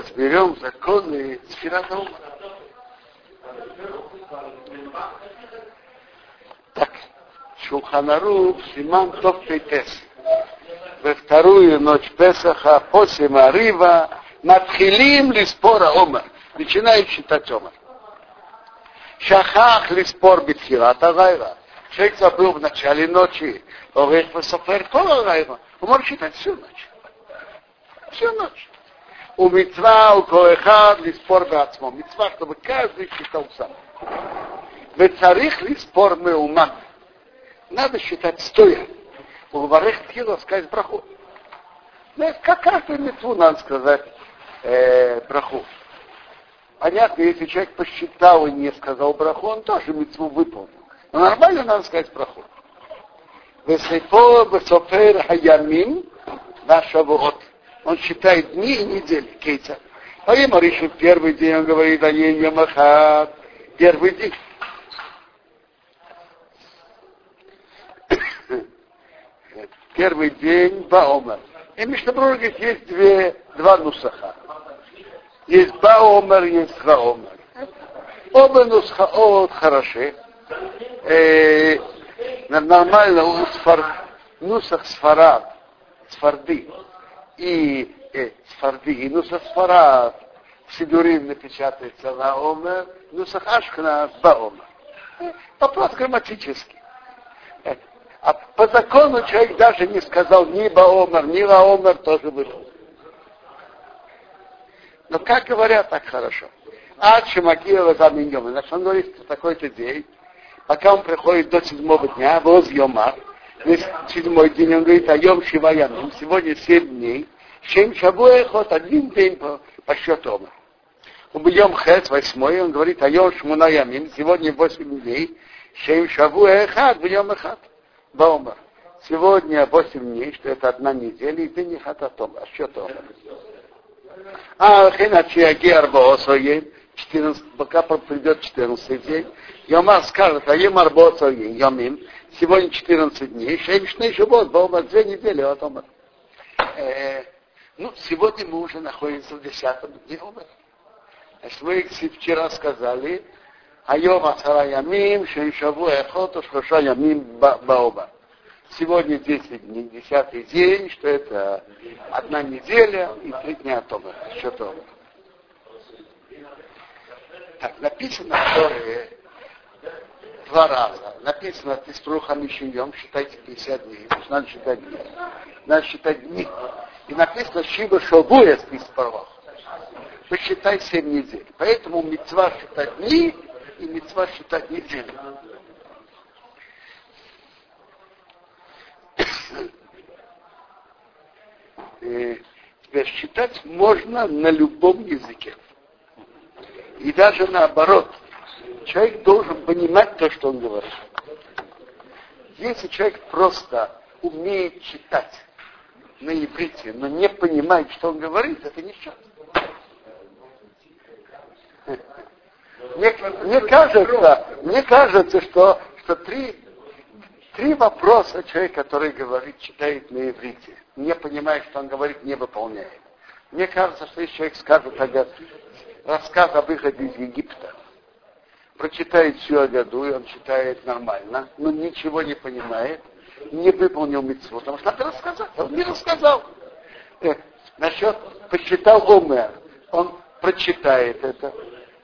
разберем законы Сферата Так, Шулханару, Симан Тов Пейтес. Во вторую ночь Песаха, после Марива, Матхилим Лиспора Омар. Начинают считать Омар. Шахах Лиспор Битхилата Гайра. Человек забыл в начале ночи, Орех Васофер Кола. Он может считать всю ночь. Всю ночь. У митцва, у коэхад, лиспор бацмо. Митцва, чтобы каждый считал сам. Вецарих лиспор меуман. Надо считать стоя. У варех тхила сказать браху. Ну, как каждую митцву надо сказать э, браху. Понятно, если человек посчитал и не сказал браху, он тоже митцву выполнил. Но нормально надо сказать браху. Весейфо бесофер хаямим наша вот. Он считает дни и недели. Кейца. А ему решит первый день, он говорит, а не Ямахат. Первый день. Первый день Баомар. И Мишнабрур говорит, есть две, два нусаха. Есть Баомар, есть Хаомар. Оба нусхаот хороши. Э, нормально у сфар, нусах сфарад, сфарды и э, нусах сфарад, Сидурим напечатается на Омер, нусах Ашкна Баомер. Вопрос грамматический. А по закону человек даже не сказал ни Баомер, ни Лаомер тоже был. Но как говорят, так хорошо. А Шимакиева заменем. Значит, он говорит, что такой-то день, пока он приходит до седьмого дня, воз Йома, весь седьмой день, он говорит, а Йом Шиваямим, сегодня семь дней, семь шабуэхот, один день по, по счету. Омар. Убьем Хет, восьмой, он говорит, а Йом Шмунаямим, сегодня восемь дней, семь шабуэхат, бьем Эхат. Баумар. Сегодня 8 дней, что это одна неделя, и ты не хататом, а счет Омар. А иначе Агер Боосоем, 14, пока придет 14 день, Йомар скажет, а Емар Боосоем, Йомим, сегодня 14 дней, Шемишный Шаббат, был на две недели а от Омара. Э, ну, сегодня мы уже находимся в десятом дне Омара. Значит, мы вчера сказали, Айом Асара Ямим, Шейшаву Эхоту Шхоша Ямим Баоба. Сегодня 10 дней, 10 день, что это одна неделя и три дня от Омара, счет Омара. Так, написано в Торе, два раза. Написано ты с Хамишием, считайте 50 дней. Надо считать дни. Надо считать дни. И написано Шиба Шобуя с Писпарвах. Посчитай 7 недель. Поэтому мецва считать дни и мецва считать неделю. И теперь считать можно на любом языке. И даже наоборот, человек должен понимать то, что он говорит. Если человек просто умеет читать на иврите, но не понимает, что он говорит, это не. Мне, мне кажется, мне кажется, что, что три, три вопроса человек, который говорит, читает на иврите, не понимает, что он говорит, не выполняет. Мне кажется, что если человек скажет рассказ об выходе из Египта, прочитает всю Агаду, и он читает нормально, но ничего не понимает, не выполнил митцву, потому что надо рассказать, он не рассказал. Э, насчет посчитал Омер, он прочитает это,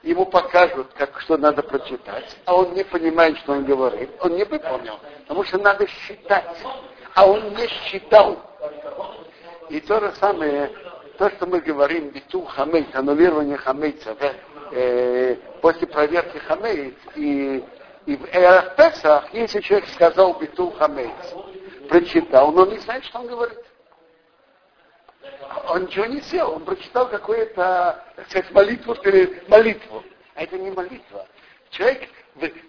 ему покажут, как, что надо прочитать, а он не понимает, что он говорит, он не выполнил, потому что надо считать, а он не считал. И то же самое, то, что мы говорим, биту хамейц, аннулирование хамейца, да, э, после проверки хамейц, и, и в Эрах Песах, если человек сказал биту хамейц, прочитал, но не знает, что он говорит он ничего не сделал, он прочитал какую-то, так сказать, молитву перед молитву. А это не молитва. Человек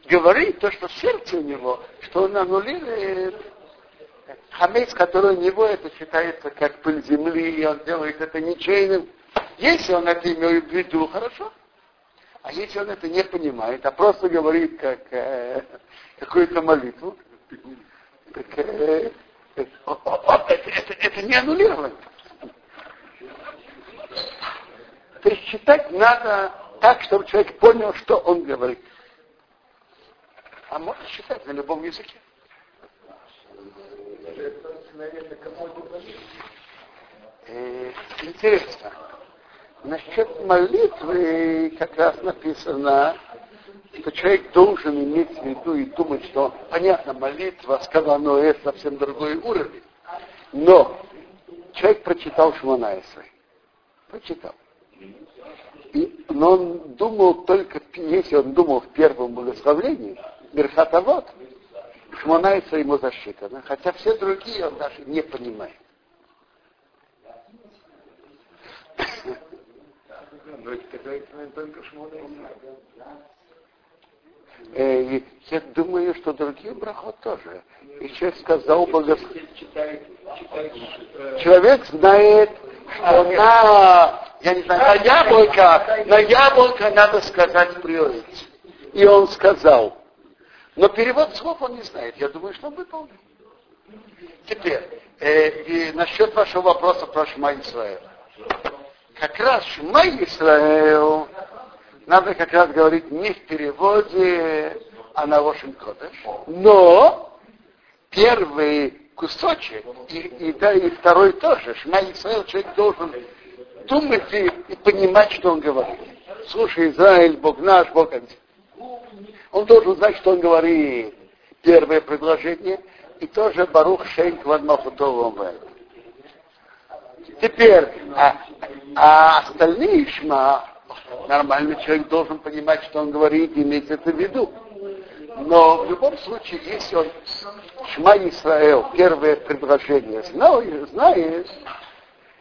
говорит то, что в сердце у него, что он аннулирует хамец, который у него, это считается как пыль земли, и он делает это ничейным. Если он это имеет в виду, хорошо. А если он это не понимает, а просто говорит как э, какую-то молитву, так, э, э, это, это, это не аннулирование. То есть читать надо так, чтобы человек понял, что он говорит. А можно читать на любом языке. Э, интересно. Насчет молитвы как раз написано, что человек должен иметь в виду и думать, что, понятно, молитва, сказано, но это совсем другой уровень. Но человек прочитал Шманайса. Прочитал. И, но он думал только, если он думал в первом благословении, Берхатавод, Шманайса ему засчитано, хотя все другие он даже не понимает. Но это только э, я думаю, что другие брахот тоже. И человек сказал благословение. Человек знает, что на, я не знаю, на яблоко, на яблоко надо сказать приорит. И он сказал. Но перевод слов он не знает. Я думаю, что он выполнил. Теперь, э, и насчет вашего вопроса про Шма Исраил. Как раз Шма Исраил надо как раз говорить не в переводе, а на Лошен Кодеш. Но первый кусочек, и, и, да, и второй тоже, Шма Исраил, человек должен думать и, и понимать, что он говорит. Слушай, Израиль, Бог наш, Бог один. Он должен знать, что он говорит. Первое предложение, и тоже Барух Шейн Квадмахутовым Теперь, а, а остальные Шма, нормальный человек должен понимать, что он говорит, иметь это в виду. Но в любом случае, если он Шма Исраэл, первое предложение, знал, знает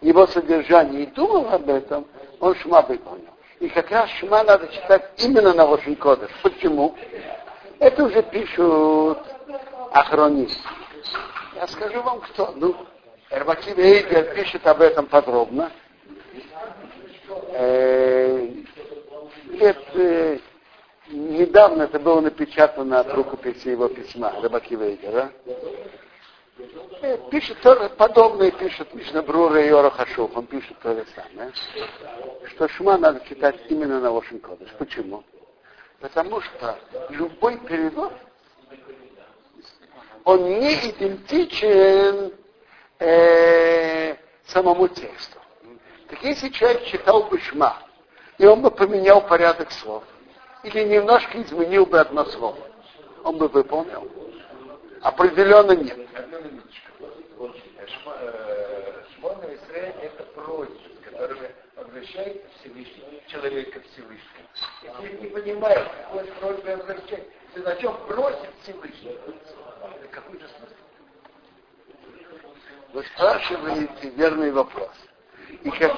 его содержание и думал об этом, он Шма выполнил. И как раз Шма надо читать именно на Лошен Кодыш. Почему? Это уже пишут охронисты. Я скажу вам кто. Ну, Эрбаким Эйгер пишет об этом подробно. Э, лет, э, недавно это было напечатано от рукописи его письма, Рыбаки Вейгера. Э, пишет тоже подобное, пишет Мишнабрура и Орахашуф, он пишет то же самое, что Шма надо читать именно на Лошен Кодыш. Почему? Потому что любой перевод, он не идентичен э, самому тексту. Так если человек читал бы Шма, и он бы поменял порядок слов, или немножко изменил бы одно слово, он бы выполнил. Определенно нет. Обращается Всевышний, человек ко Всевышнему. Не понимает, какой просьбой обращается, на чем просит Всевышний, какой же смысл? Вы спрашиваете верный вопрос. И как,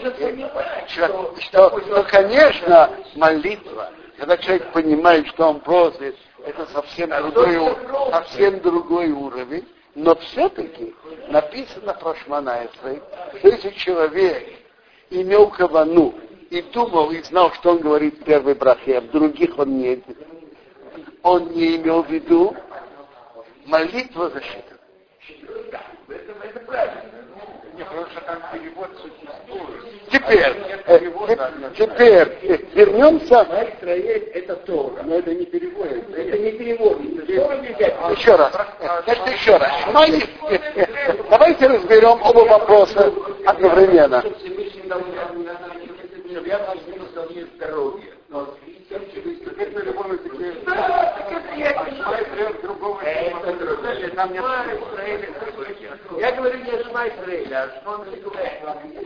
что, что, что, конечно, молитва, когда человек понимает, что он просит, это совсем другой, совсем другой уровень, но все-таки написано про Шманаевой, что если человек имел кавану и думал и знал, что он говорит в первой брахе, а в других он не, он не имел в виду, молитва защита. Это, это правильно. Теперь, э, теперь э, вернемся. Это Тора. Но это не перевод. Это не перевод. Еще раз. Значит, еще раз. Давайте разберем оба вопроса одновременно. Теперь на любом языке. Я говорю не Шма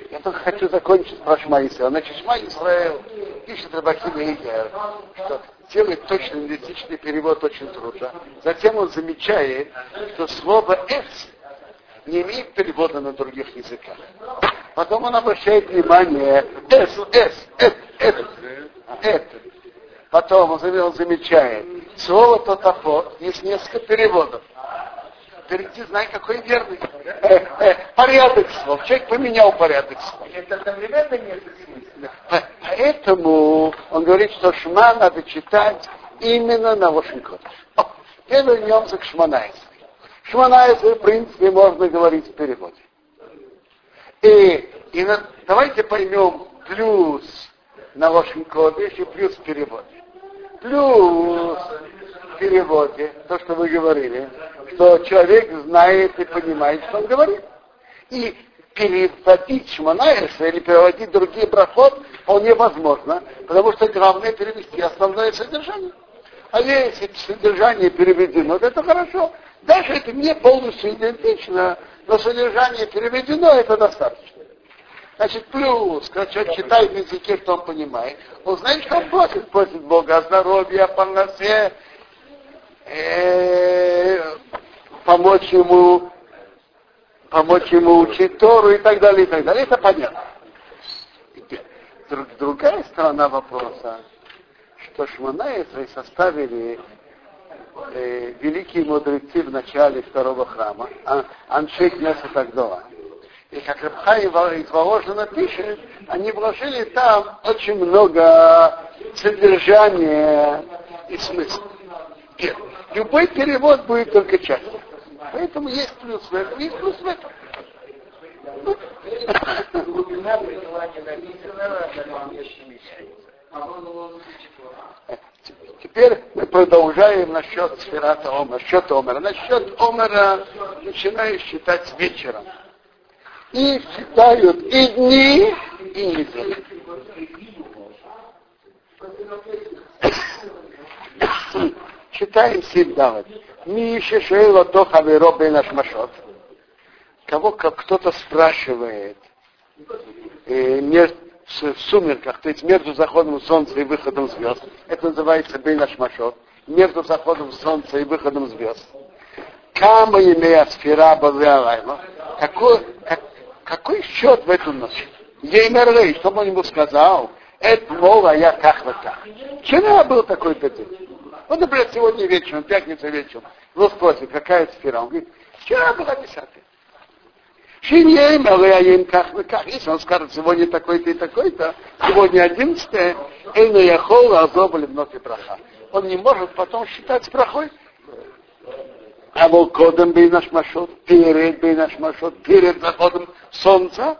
Я только хочу закончить про Шма Исраэль. Значит, Шма Исраэль пишет Рабахим Игер, что делать точно идентичный перевод очень трудно. Затем он замечает, что слово «эс» не имеет перевода на других языках. Потом он обращает внимание «эс», «эс», «эт», «эт», «эт». Потом он замечает, слово тотафот есть несколько переводов. Впереди знай, какой верный. Порядок слов. Человек поменял порядок слов. Это одновременно нет. Поэтому он говорит, что Шма надо читать именно на Вашингтоне. Теперь вернемся к Шманайсу. Шманайсу, в принципе, можно говорить в переводе. И, и на, давайте поймем плюс на Кодыш и плюс в переводе. Плюс в переводе, то, что вы говорили, что человек знает и понимает, что он говорит. И переводить Шманаеса или переводить другие брахот вполне возможно, потому что главное перевести основное содержание. А если содержание переведено, то это хорошо. Даже это не полностью идентично, но содержание переведено, это достаточно. Значит, плюс, когда человек читает на языке, что он понимает, он знает, что он просит. Просит Бога о полноте, э, помочь ему помочь ему учить Тору и так далее, и так далее. Это понятно. Друг, другая сторона вопроса, что Шманаисры составили э, великие мудрецы в начале второго храма, а, Аншейк Несет Агдола. И как Рабхай из Воложина пишет, они вложили там очень много содержания и смысла. И любой перевод будет только частью. Поэтому есть плюс в этом, есть плюс в этом. Теперь мы продолжаем насчет сферата Омера, насчет Омера. Насчет Омера начинаю считать вечером. И считают и дни, и недели. Читаем всегда. Миша Шейла то Хаверо Бен Ашмашот. Кого как кто-то спрашивает э, между, в сумерках, то есть между заходом солнца и выходом звезд. Это называется Бен Ашмашот. Между заходом солнца и выходом звезд. Кама имея сфера Базеалайма. Какой, как, какой счет в эту ночь? Ей Мерлей, что он ему сказал? Это мова я как вот так. Вчера был такой-то день. Вот, например, сегодня вечером, пятница вечером, его спросит, какая сфера? Он говорит, вчера была десятая. Шиньем, Алеяем, как вы как. Если он скажет, сегодня такой-то и такой-то, сегодня одиннадцатое, Эйна Яхол, Азобали, Мнот и Браха. Он не может потом считать брахой. А вот кодом бей наш машот, перед бей наш машот, перед заходом солнца,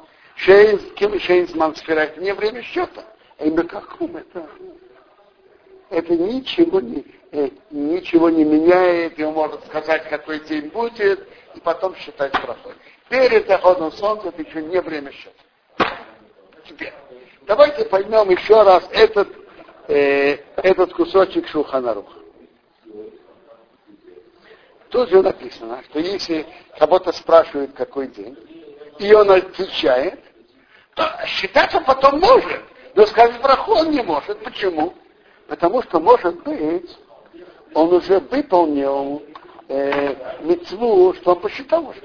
сфера, это не время счета. Эйна каком это? это ничего не, э, ничего не меняет, он может сказать, какой день будет, и потом считать проход. Перед заходом солнца это еще не время счета. Теперь, давайте поймем еще раз этот, э, этот кусочек Шуханаруха. Тут же написано, что если кого-то спрашивают, какой день, и он отвечает, то считать он потом может. Но сказать проход не может. Почему? Потому что, может быть, он уже выполнил э, мецву, что он посчитал уже.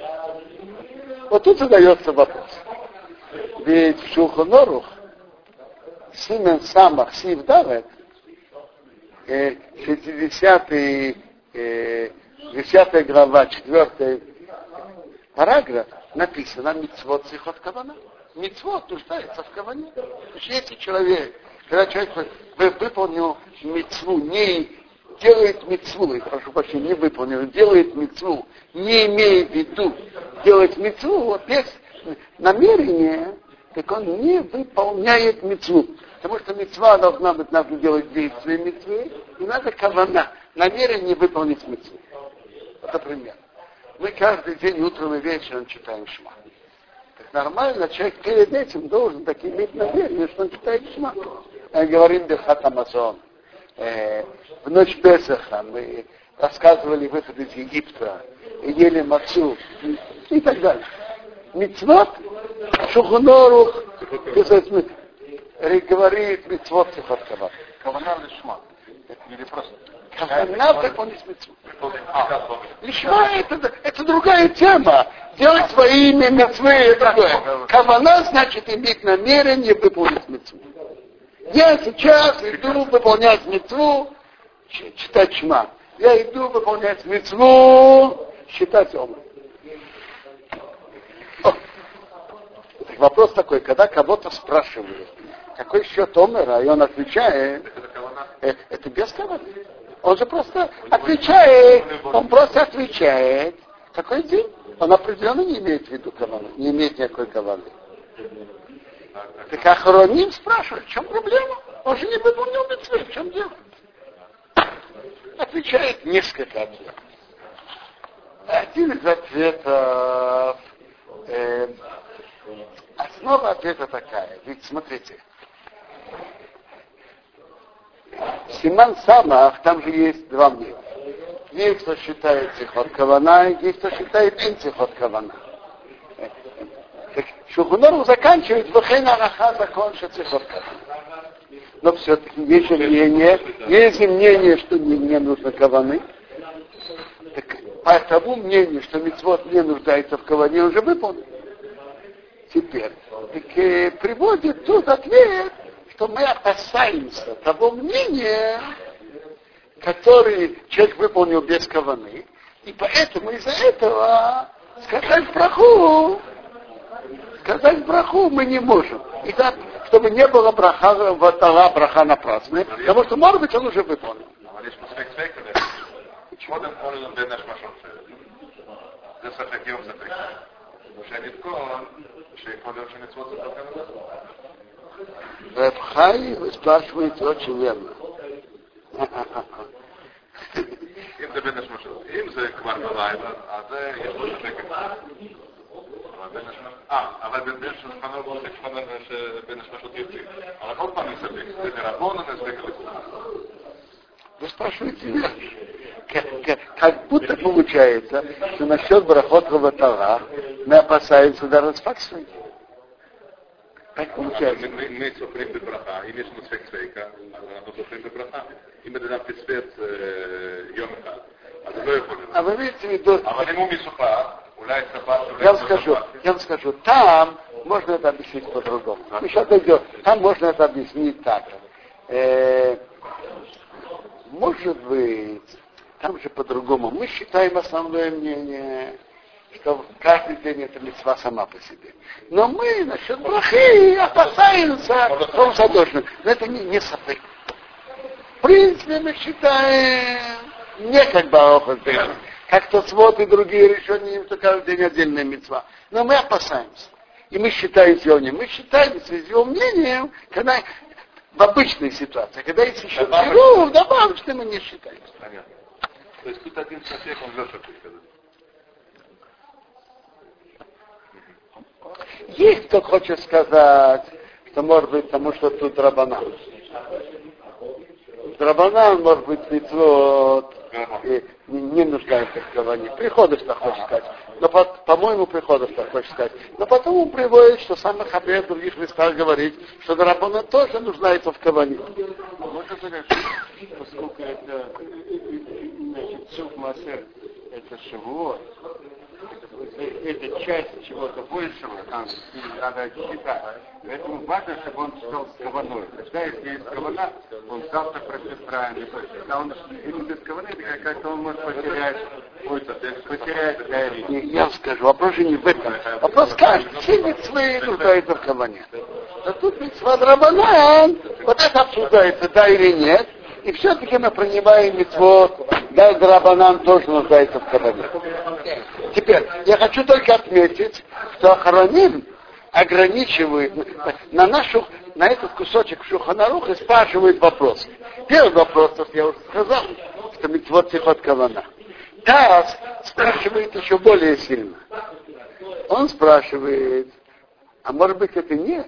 Вот тут задается вопрос. Ведь в Шухонорух Симен Самах Сив Давет, э, 60 э, 10 глава, 4 параграф, написано Мицвод Сихот Кавана. Мицвод нуждается в Каване. То есть если человек когда человек выполнил мецву, не делает мецву, прошу прощения, не выполнил, делает мецву, не имея в виду делать вот без намерения, так он не выполняет мецву. Потому что мецва должна быть, надо делать действие мецвы, и надо кавана, намерение выполнить мецву. Вот, например, мы каждый день утром и вечером читаем шма. Так нормально, человек перед этим должен так иметь намерение, что он читает шма говорим Бехат Амазон. Э, в ночь Песаха мы рассказывали выход из Египта, ели мацу и так далее. Мицвот, Шухунорух, говорит Мицвот Сихоткава. Кавана лишма. Или просто Кавана выполнить митцву. Лишма это, это другая тема. Делать свои имя митцвы это другое. Кавана значит иметь намерение выполнить митцву. Я сейчас иду выполнять мецву, читать шма. Я иду выполнять мецву, считать омр. Вопрос такой, когда кого-то спрашивают, какой счет омера, и он отвечает, э, это без каваны. Он же просто отвечает, он просто отвечает, какой день. Он определенно не имеет в виду каваны, не имеет никакой каваны. Так охраним спрашивает, в чем проблема? Он же не выполнил митцвы, в чем дело? Отвечает несколько ответов. Один из ответов, э, основа ответа такая. Ведь смотрите, Симан Самах, там же есть два мнения. Есть, кто считает Сихот Кавана, есть, кто считает Инсихот Кавана. Так Шухунору заканчивает Вахейна Раха закон Шацихот Кавана. Но все-таки есть мнение, есть мнение, что не, не нужно Каваны. Так по тому мнению, что мецвод не нуждается в Каване, уже выполнен. Теперь так, э, приводит тут ответ, что мы опасаемся того мнения, который человек выполнил без каваны, и поэтому из-за этого сказать браху, сказать браху мы не можем. И так, чтобы не было браха, ватала браха напрасно, потому что, может быть, он уже выполнил. קודם כל בין השמשות זה ספק יום ספק. שנתקון שיכול להיות שמצוות זה Рабхай спрашивает очень верно. אם זה בין השמשות. אם זה כבר בלילה, אז יש לו ספק אחד. אה, אבל בין השמשות מוסיף בין השמשות יוצאים. אבל עוד פעם מספק. זה מרבון או מספק Вы спрашиваете меня. Как, как, как будто получается, что насчет брахот Раватара мы опасаемся даже с факсой. Так получается. Мы, мы софрим бебраха, и лишь мы свек свейка, но софрим бебраха. И мы дадим писвет йомка. А ты не понял. А вы имеете в. А вот ему мисуха, уляй сапа, Я вам скажу, я вам скажу, там можно это объяснить по-другому. Мы сейчас дойдем. Там можно это объяснить так. Э, может быть, там же по-другому. Мы считаем основное мнение что каждый день это мецва сама по себе. Но мы насчет брахи опасаемся, он задолжен. Но это не, не сапык. В принципе, мы считаем не как бароха как то свод и другие решения, что каждый день отдельная мецва. Но мы опасаемся. И мы считаем сегодня, мы считаем с его мнением, когда в обычной ситуации, когда есть еще ну, добавочно мы не считаем. Понятно. То есть тут один человек, он врет, Есть кто хочет сказать, что может быть потому, что тут Рабанан. Рабанан может быть митцвот, и не, нуждается в каване. Приходов так хочет сказать. Но по, по-моему, приходов так хочет сказать. Но потом он приводит, что сам Хабер в других местах говорит, что Рабанан тоже нуждается в каване. Можно сказать, поскольку это значит, суп массер, это шивот, это часть чего-то большего, там надо считать. Поэтому важно, чтобы он стал с. Тогда, если есть кавана, он завтра пройдет правильно. Когда он именно без каваны, как-то он может потерять, потерять Я, я скажу, вопрос же не в этом. Вопрос как? Все митцвы нуждаются в каване. А тут митцва драбанан, вот это обсуждается, да или нет. И все-таки мы принимаем митцвот, да, драбанан тоже нуждается в каване. Теперь, я хочу только отметить, что Ахароним ограничивает на нашу, на этот кусочек Шуханаруха спрашивает вопрос. Первый вопрос, как я уже сказал, что митцвот сихот кавана. Таз спрашивает еще более сильно. Он спрашивает, а может быть это не,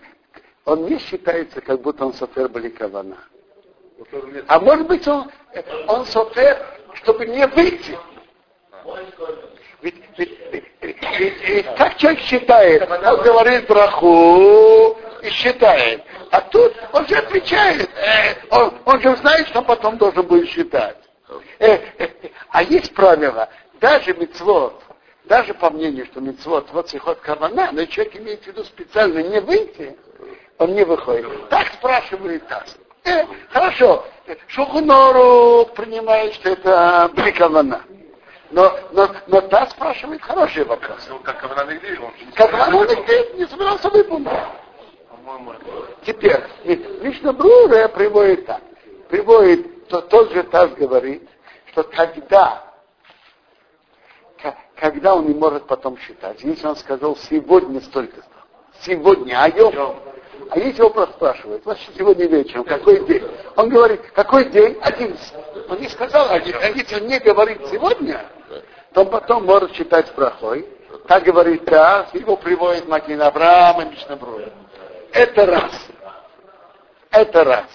он не считается, как будто он софер Баликавана. А может быть он, он софер, чтобы не выйти. Ведь, ведь, ведь, ведь, ведь как человек считает? Он говорит браху и считает. А тут он же отвечает. Э, он, он же знает, что потом должен будет считать. Э, э, а есть правило. Даже мецвод, даже по мнению, что мецвод, вот сихот кавана, но человек имеет в виду специально не выйти, он не выходит. Так спрашивает Тас. Э, хорошо, Шухунору принимает, что это брикавана. Но, но, но та спрашивает хороший вопрос. Ну, как Как Рамон не собирался выполнить. Теперь, лично Бруре приводит так. Приводит, то, тот же Таз говорит, что когда, когда он не может потом считать, если он сказал сегодня столько, сегодня, а А если вопрос спрашивает, вот сегодня вечером, какой день? Он говорит, какой день? Одиннадцать. Он не сказал один. А если он не говорит сегодня, то потом может читать с брахой. Так говорит раз, его приводит Макин Авраам и Мишнабруя. Это раз. Это раз.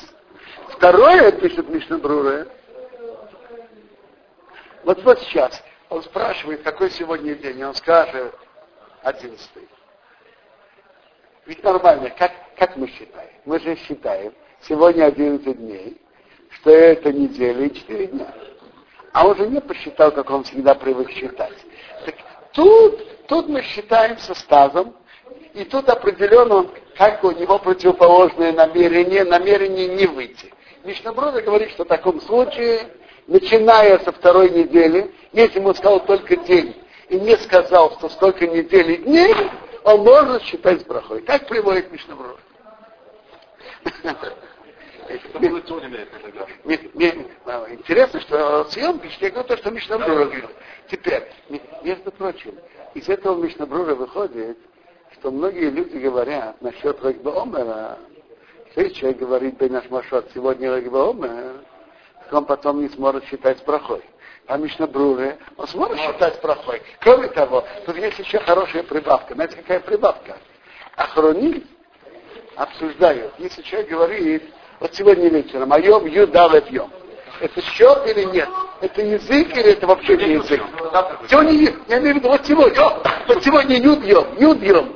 Второе, пишет Мишнабруя, вот вот сейчас он спрашивает, какой сегодня день, он скажет одиннадцатый. Ведь нормально, как, как мы считаем? Мы же считаем, сегодня 11 дней, что это неделя и 4 дня. А он же не посчитал, как он всегда привык считать. Так тут, тут мы считаем со стазом, и тут определенно, как у него противоположное намерение, намерение не выйти. Мишнаброда говорит, что в таком случае, начиная со второй недели, если ему сказал только день, и не сказал, что столько недель и дней, он может считать брахой. Так приводит Мишнаброд. Интересно, что съем я говорю то, что Мишнабрура говорил. Теперь, между прочим, из этого Мишнабрура выходит, что многие люди говорят насчет Рагба Омера, если человек говорит Бенаш Машот, сегодня Рагба Омер, он потом не сможет считать брахой а Мишнабруре, он сможет считать брахой. Кроме того, тут есть еще хорошая прибавка. Знаете, какая прибавка? Охронит обсуждают. Если человек говорит, вот сегодня вечером, а йом юдалет йом. Это счет или нет? Это язык или это вообще не язык? Сегодня, я имею в виду, вот сегодня, о, вот сегодня юд йом, юд йом.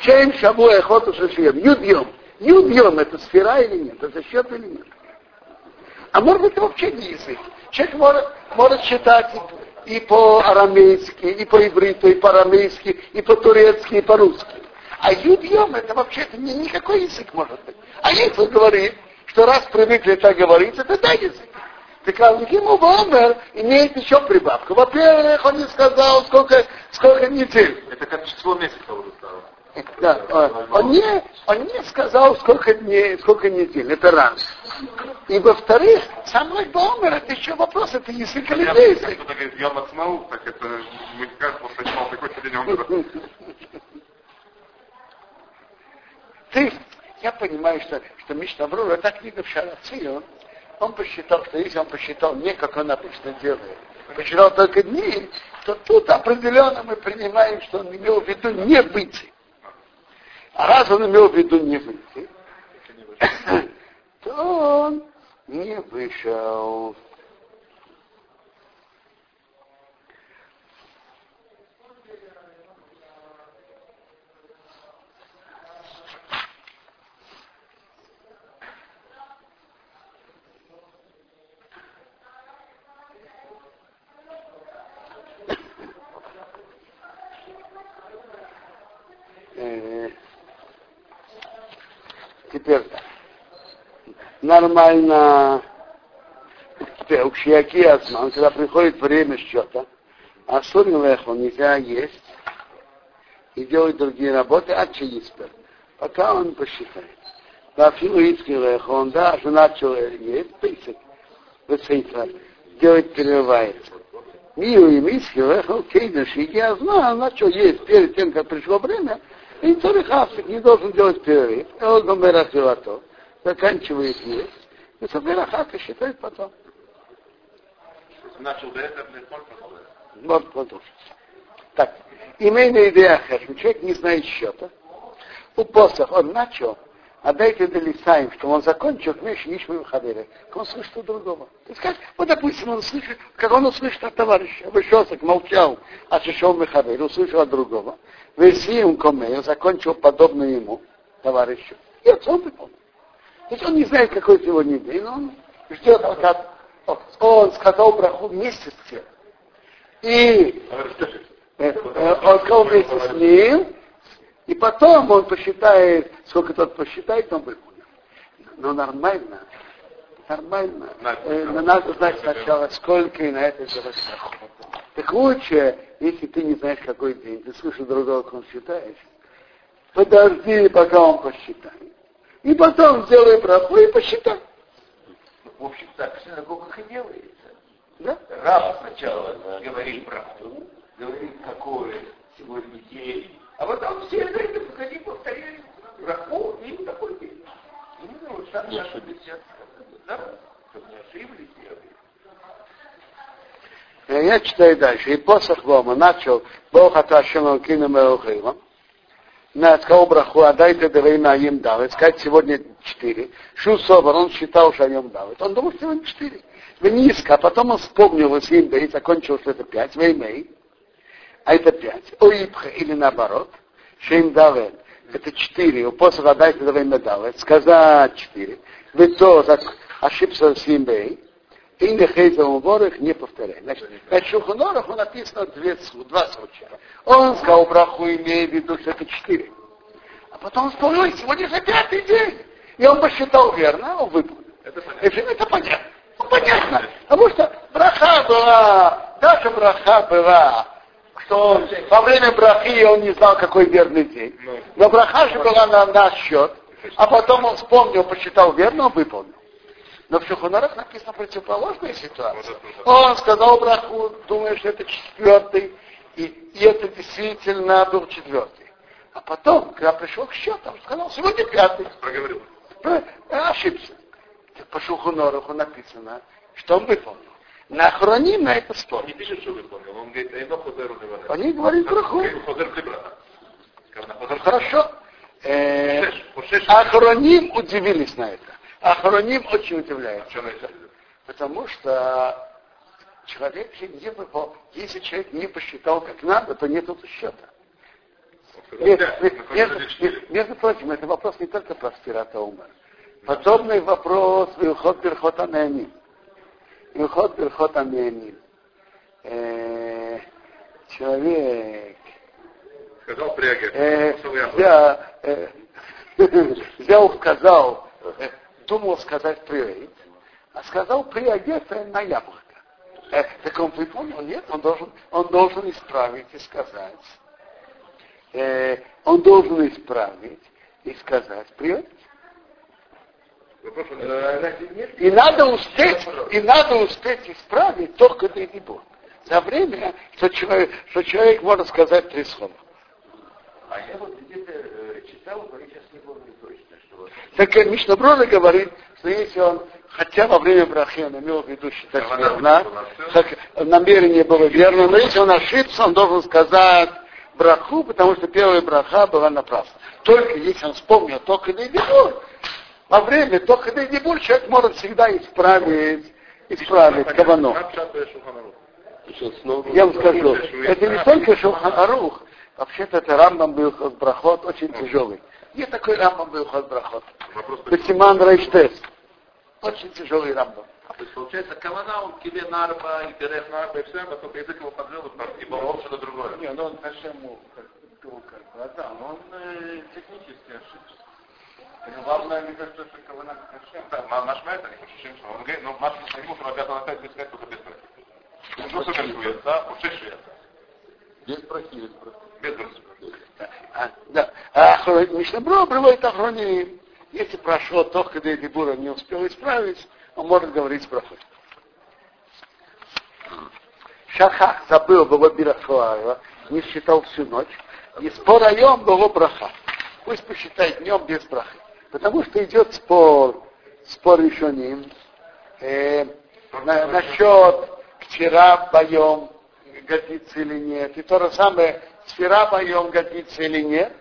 Чем шабу охоту шашием, юд йом. Юд йом, это сфера или нет? Это счет или нет? А может быть, это вообще не язык. Человек может, может читать и по-арамейски, и по-ивриту, и по-арамейски, и по-турецки, и по-русски. А юдьем это вообще-то не, никакой язык может быть. А если говорит, что раз привыкли так говорить, это да язык. Так Алгиму Бомер имеет еще прибавку. Во-первых, он не сказал, сколько, сколько недель. Это как число месяца уже стало. Да, он, не, он не сказал, сколько дней, сколько недель. Это раз. И во-вторых, самый Бомер, это еще вопрос, это язык или не язык. Говорит, я Мацмау, так это мы не скажем, что такой день он Ты, я понимаю, что, что Мишнабрур, это книга в Шарацион, он посчитал, что если он посчитал не как он обычно делает, посчитал только дни, то тут определенно мы принимаем, что он имел в виду не выйти. А раз он имел в виду не выйти, то он не вышел. Теперь нормально у Кшияки Ацман, когда приходит время счета, а леху нельзя есть и делать другие работы, а чииспер, пока он посчитает. Да, филуицкий леху, он даже начал есть, писать, высыпать, делать перерывается. Мию и миски леху, кейна шики, я знаю, начал есть перед тем, как пришло время, и Цорихавсик не должен делать перерыв. И он гомера то, заканчивает есть. И Цорихавсик считает потом. Начал до этого, Вот, вот. Так, имейная идея хэшм, человек не знает счета. У посох он начал, а дайте долисаем, что он закончил, меньше Ишмаил Хадыре. Он слышит у другого. Ты скажешь, вот, допустим, он слышит, как он услышит от товарища. Вышелся, молчал, а шишел Мехадыр, услышал от другого. Весием Комей, он закончил подобно ему, товарищу. И отцом выполнил. То есть он не знает, какой сегодня день, но он ждет, пока он сказал браху вместе с. И он сказал вместе с ним, и потом он посчитает, сколько тот посчитает, он выполнит. Но нормально, нормально. Э, надо знать сначала, сколько и на это делать Так лучше, если ты не знаешь, какой день, ты слышишь другого, как он считает, подожди, пока он посчитает. И потом сделай браху и посчитай. В общем, так в синагогах и делается. Да? Раб сначала говорит правду, говорит, какое сегодня день, а потом все это выходи, повторяют. браху и такой день. Именно вот так не ошиблись. Да? Чтобы не ошиблись. Я читаю дальше. И посох Вома начал Бог Аташем Кином Эохилом. На сказал браху, а дайте на им давит. Сказать сегодня четыре. Шу Собор, он считал, что о нем давит. Он думал, сегодня четыре. Вы низко, а потом он вспомнил из им и закончил, это пять. Веймей. А это пять. Оипха или наоборот. Шейм давит. Это четыре. У посоха дайте на давит. Сказать четыре. То ошибся с Имбей. И Нехейзовым ворох не повторяй. Значит, на Шухонорах написано две, два случая. Он сказал браху, имея в виду, что это четыре. А потом он вспомнил, сегодня же пятый день. И он посчитал верно, он выполнил. Это понятно. Это понятно. Ну, понятно. Потому что браха была, даже браха была, что он, во время брахи он не знал, какой верный день. Ну. Но браха же была на наш счет. А потом он вспомнил, посчитал верно, он выполнил. Но в Шухонарах написана противоположная ситуация. Он сказал браху, думая, что это четвертый, и, и это действительно был четвертый. А потом, когда пришел к счетам, сказал, сегодня пятый. Проговорил. Ошибся. По Шухонараху написано, что он выполнил. На хроним на это спор. Не пишет, что выполнил. Он говорит, хозеру говорит. Они говорят браху. Хорошо. Э, Ахроним удивились на это. Ахроним очень удивляется. Потому что человек не выпал. Если человек не посчитал как надо, то нет тут счета. Между, прочим, это вопрос не только про стирата ума. Подобный вопрос Вилхот Берхот Амиамин. Вилхот Берхот Амиамин. Э, человек сказал пряги. Э, взял, сказал, думал сказать приорит, а сказал приодета на яблоко. Э, так он выполнил? Нет, он должен, он должен исправить и сказать. Э, он должен исправить и сказать приорит. И надо успеть, и надо успеть исправить только до него. За время, что человек, что человек может сказать три слова. А я вот где-то э, читал, но сейчас не помню. Так э, Мишнаброна говорит, что если он, хотя во время брахи он имел в виду считать верно, как намерение было верно, но если он ошибся, он должен сказать браху, потому что первая браха была напрасна. Только если он вспомнил только Дейдибур, во время только Дейдибур человек может всегда исправить, исправить кавану. Я вам скажу, это не только Шулханарух, Вообще-то это Рамбам был брахот очень тяжелый. Не такой Рамбам был брахот. Бетиман Рейштес. Очень тяжелый Рамбам. То есть, получается, Кавана, он тебе нарба, и берех нарба, и все, а только язык его подвел, и был что-то другое. Не, ну он Хашему, как да, но он э, технически ошибся. Главное, мне кажется, что Кавана Хашем. Да, Машма это не Хашем, он говорит, но Машма ему обязан опять искать только без брахи. Ну, что швеца, уже швеца. Без брахи, без брахи. Без брахи. А, да. А Мишнабро приводит охроним. Если прошло то, когда Дебура не успел исправить, он может говорить про. Шахах забыл было Бирашуаева, не считал всю ночь. И спор о было браха. Пусть посчитает днем без брахи. Потому что идет спор, спор еще не э, на, насчет вчера боем годится или нет. И то же самое, сфера поем годится или нет.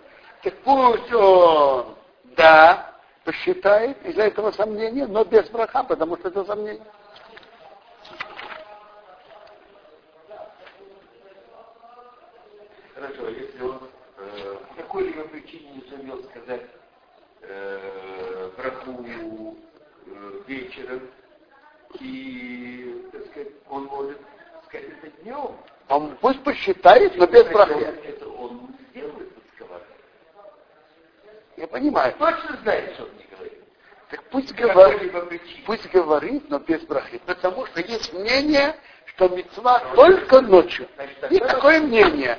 Так пусть он, да, посчитает из-за этого сомнения, но без браха, потому что это сомнение. Хорошо, если он э, какой-либо причине не сумел сказать э, браху э, вечером, и, так сказать, он может сказать это днем, он пусть посчитает, но без он сделает Я понимаю. Точно знает, что он не говорит. Так пусть говорит, пусть говорит, но без брахи. Потому что есть мнение, что мецва только ночью. Есть такое мнение.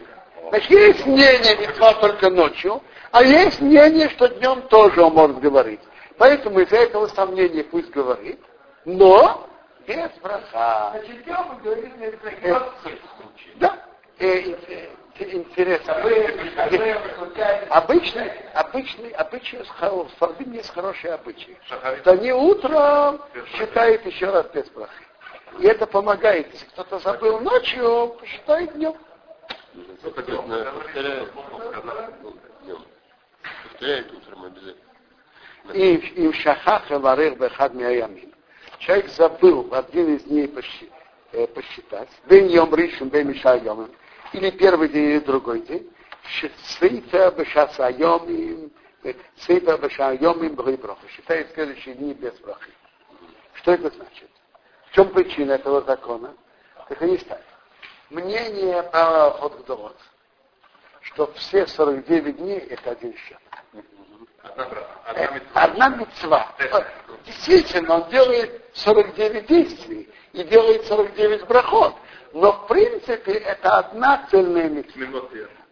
Значит, есть мнение мецва только ночью, а есть мнение, что днем тоже он может говорить. Поэтому из-за этого сомнения пусть говорит, но без браха. Значит, он говорит, да. Э, э, интересно. Обычный, обычный, обычный, в Фардим есть хорошие обычаи. Что они утром считают еще раз без брахи. И это помогает. Если кто-то забыл ночью, посчитает днем. Повторяет утром обязательно. И в шахах ларех бехад миаямин. Человек забыл в один из дней посчитать. Бен йом ришен, бен мишай или первый день, или другой день, Свейта Бешаса Йомим, Свейта Беша Йомим Броха. Считает следующие дни без брахи. Что это значит? В чем причина этого закона? Так они ставят. Мнение по Ходгдорот, что все 49 дней это один счет. Одна мецва. Действительно, он делает 49 действий и делает 49 брахот. Но в принципе это одна цельная митцва.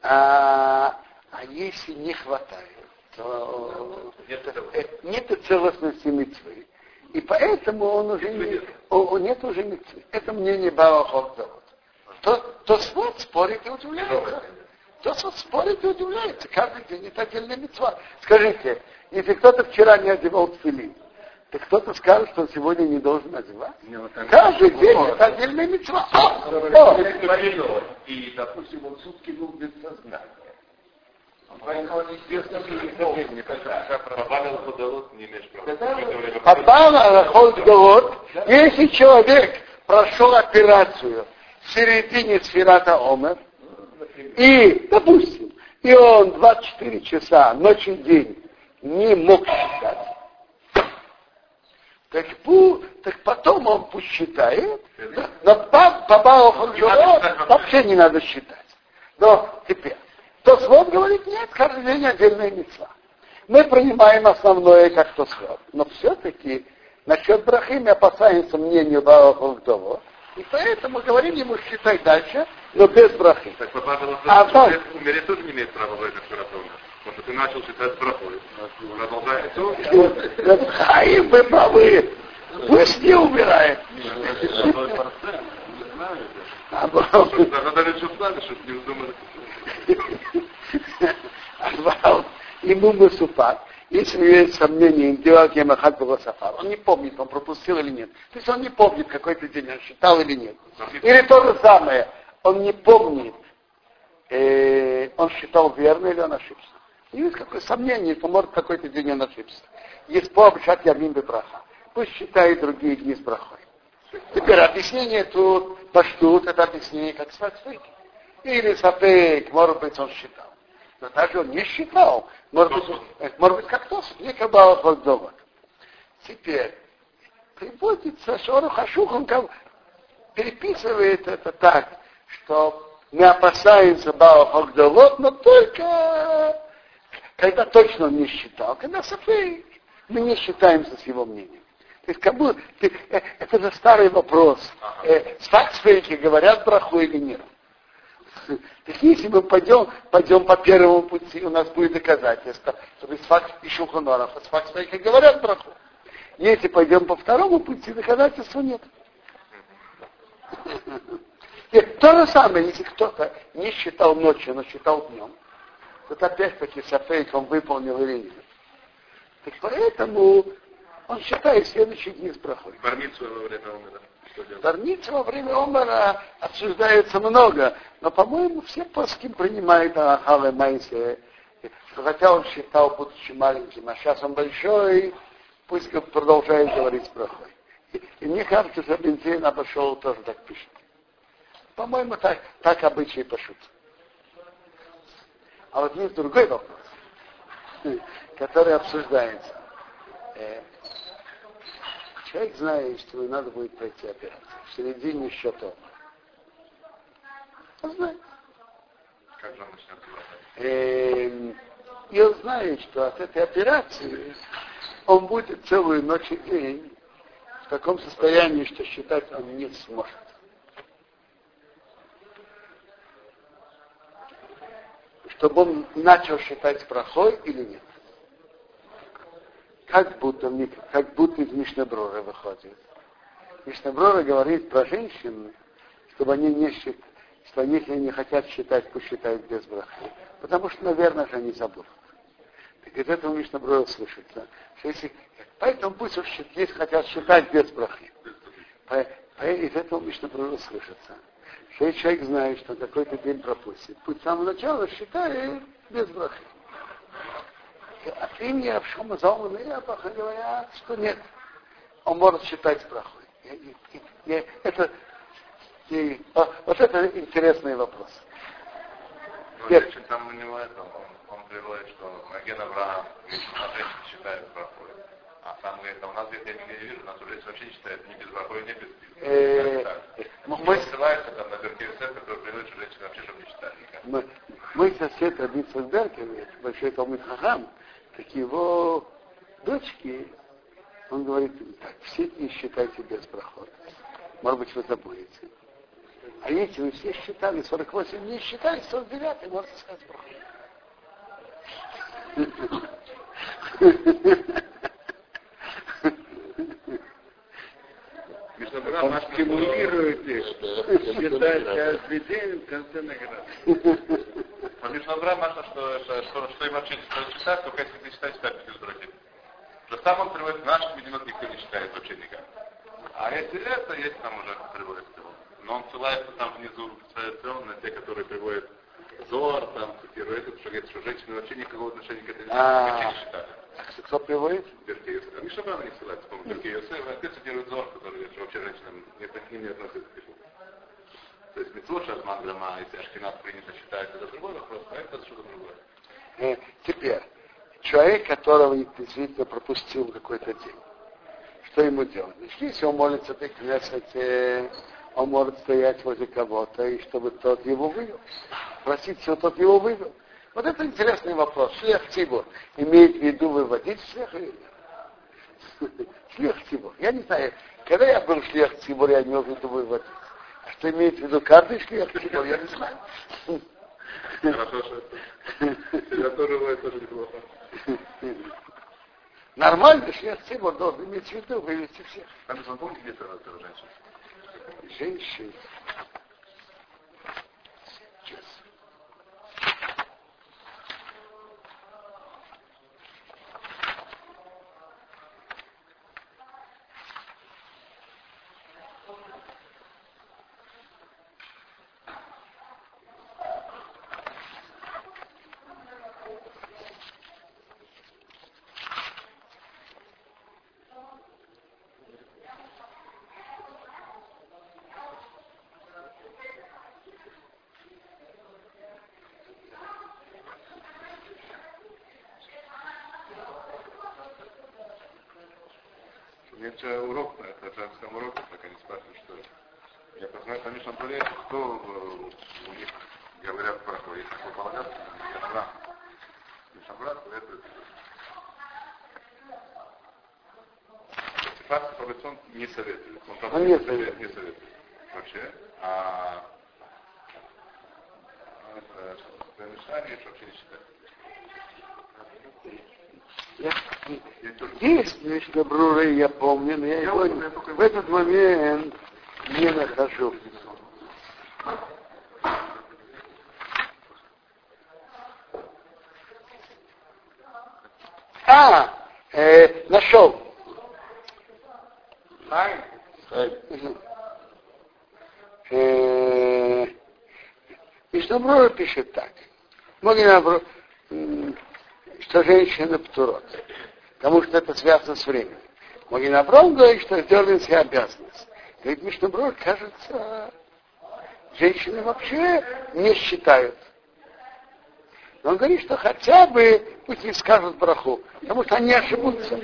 А, а если не хватает, то нет, э, нет целостности митцвы. И поэтому он уже не, о, нет уже митцвы. Это мнение Бааховдовод. То, то свод спорит и удивляется. То свод спорит и удивляется. Каждый день это отдельная митцва. Скажите, если кто-то вчера не одевал тфилин, так кто-то скажет, что он сегодня не должен одевать? Ну, Каждый день это отдельная митцва. И, допустим, он сутки был без сознания. Попала если человек прошел операцию в середине сферата Омер, и, допустим, и он 24 часа, ночь и день не мог считать, так, пу, так потом он пусть считает, но по, по вообще не надо считать. Но теперь, то свод говорит, нет, каждый день отдельная мецва. Мы принимаем основное как то свод. Но все-таки насчет брахи мы опасаемся мнению Бааховдово. И поэтому говорим ему считай дальше, но без брахи. Так а то... умереть тоже не имеет права в этом Потому что ты начал считать брахой. Продолжай все. Хаим, вы правы. Пусть не умирает. Тогда решил с нами, чтобы не вздумали. Ему Масупат, если у него есть сомнения, делать Ямахат Сафар, он не помнит, он пропустил или нет. То есть он не помнит, какой-то день он считал или нет. Или то же самое, он не помнит, э, он считал верно или он ошибся. Есть какое сомнение, что может какой-то день он ошибся. Есть по обшат Ярмин Бебраха. Пусть считает другие дни с брахой. Теперь объяснение тут, паштут, это объяснение как сватфейк. Или сапейк, может быть, он считал. Но даже он не считал. Может быть, э, может быть как то, не кабала Багдова. Теперь, приводится Шору Хашух, он как переписывает это так, что мы опасаемся Баба Багдовот, но только когда точно он не считал, когда Сафей, мы не считаемся с его мнением. То есть, как будто, э, это же старый вопрос. Э, Сфаксфейки говорят браху или нет? Так если мы пойдем, пойдем по первому пути, у нас будет доказательство, что без факт и шухоноров, а сфаксфейки говорят браху. Если пойдем по второму пути, доказательства нет. Нет, то же самое, если кто-то не считал ночью, но считал днем, вот опять-таки Сафейк он выполнил или нет. Так поэтому он считает следующий дни с. Барницу во время умера. Барницу во время умера обсуждается много, но, по-моему, все плоским принимают Ахаве Майсе, хотя он считал, будучи маленьким, а сейчас он большой, пусть продолжает говорить прохой. И, и мне кажется, что Бензин обошел тоже так пишет. По-моему, так, так обычай пошут. А вот есть другой вопрос, который обсуждается. Человек знает, что ему надо будет пройти операцию в середине счета. Он знает. Как же он начнет э, И он знает, что от этой операции он будет целую ночь и день в таком состоянии, что считать он не сможет. чтобы он начал считать прохой или нет. Как будто, как будто из Мишнеброра выходит. Мишнеброра говорит про женщин, чтобы они не считали, что если они хотят считать, пусть считают без брахи. Потому что, наверное же, они забудут. Так из этого Мишна Броя слышится, что если... Поэтому пусть уж если хотят считать без брахи. Из этого Мишна Броя слышится. Что если человек знает, что какой-то день пропустит, пусть с самого начала считает без брахи. От имени Авшума Заумана и Апаха говорят, что нет. Он может считать брахой. Это, и, а, вот это интересный вопрос. Ну, Нет. там у него это, он, он приводит, что Маген Авраам женщин считает брахой. А сам говорит, а у нас где-то я не вижу, у нас уже вообще не считает ни без брахой, ни без э, Мы ссылаются там на Беркерсет, который приводит, что женщины вообще чтобы не считали Мы, мы сосед Рабица Беркер, большой Талмит Хахам, так его дочки, он говорит, так, все не считайте без прохода. Может быть, вы забудете. А если вы все считали, 48 не считали, 49 можете сказать проход. Он стимулирует их считать каждый день в конце награды. Но Мишнабра Маша, что, что, что, что им вообще не читать, только если ты читаешь так без браки. Что сам он приводит, наших мединах никто не читает вообще никак. А если это, есть там уже приводит его. Но он ссылается там внизу на те, которые приводят Зор, там, цитирует, что говорит, что женщины вообще никакого отношения к этому не считали. Кто приводит? Берки Йосеф. Мишабрана не ссылается, по-моему, Йосеф. Отец цитирует Зор, который говорит, что вообще женщинам не, к ним не относится То есть Митцвот Шазман Драма, если Ашкинат принято считать, это другой вопрос, а это что-то другое. Э, теперь, человек, которого действительно пропустил какой-то день, что ему делать? Если он молится при Кнессете, он может стоять возле кого-то, и чтобы тот его вывел. Просить, чтобы тот его вывел. Вот это интересный вопрос. Шлех Тибур имеет в виду выводить шлех или нет? Шлех Тибур. Я не знаю, когда я был шлех Тибур, я имел в виду выводить. Что имеет в виду каждый шлех Тибур, я не знаю. Хорошо, что я тоже бывает тоже неплохо. Нормальный шлех Тибур должен иметь в виду вывести всех. А вы помните, где это женщина? женщин. Есть же урок, это женском уроке, так они спрашивают, что я познаю, конечно, более, кто у них говорят про то, если такой полагат, это Авраам. Мишабрат, это Факт он не советует. Он там не, советует. не советует. Вообще. А Мишари вообще не считает. Есть нечто Бруре, я помню, но я его в этот момент не нахожу. А, э, нашел. Э, Мишнабрура пишет так. Могинабрура что женщина птурот. Потому что это связано с временем. Могин Авром говорит, что сделали себе обязанность. Говорит, Мишнаброр, кажется, женщины вообще не считают. Но он говорит, что хотя бы пусть не скажут браху, потому что они ошибутся.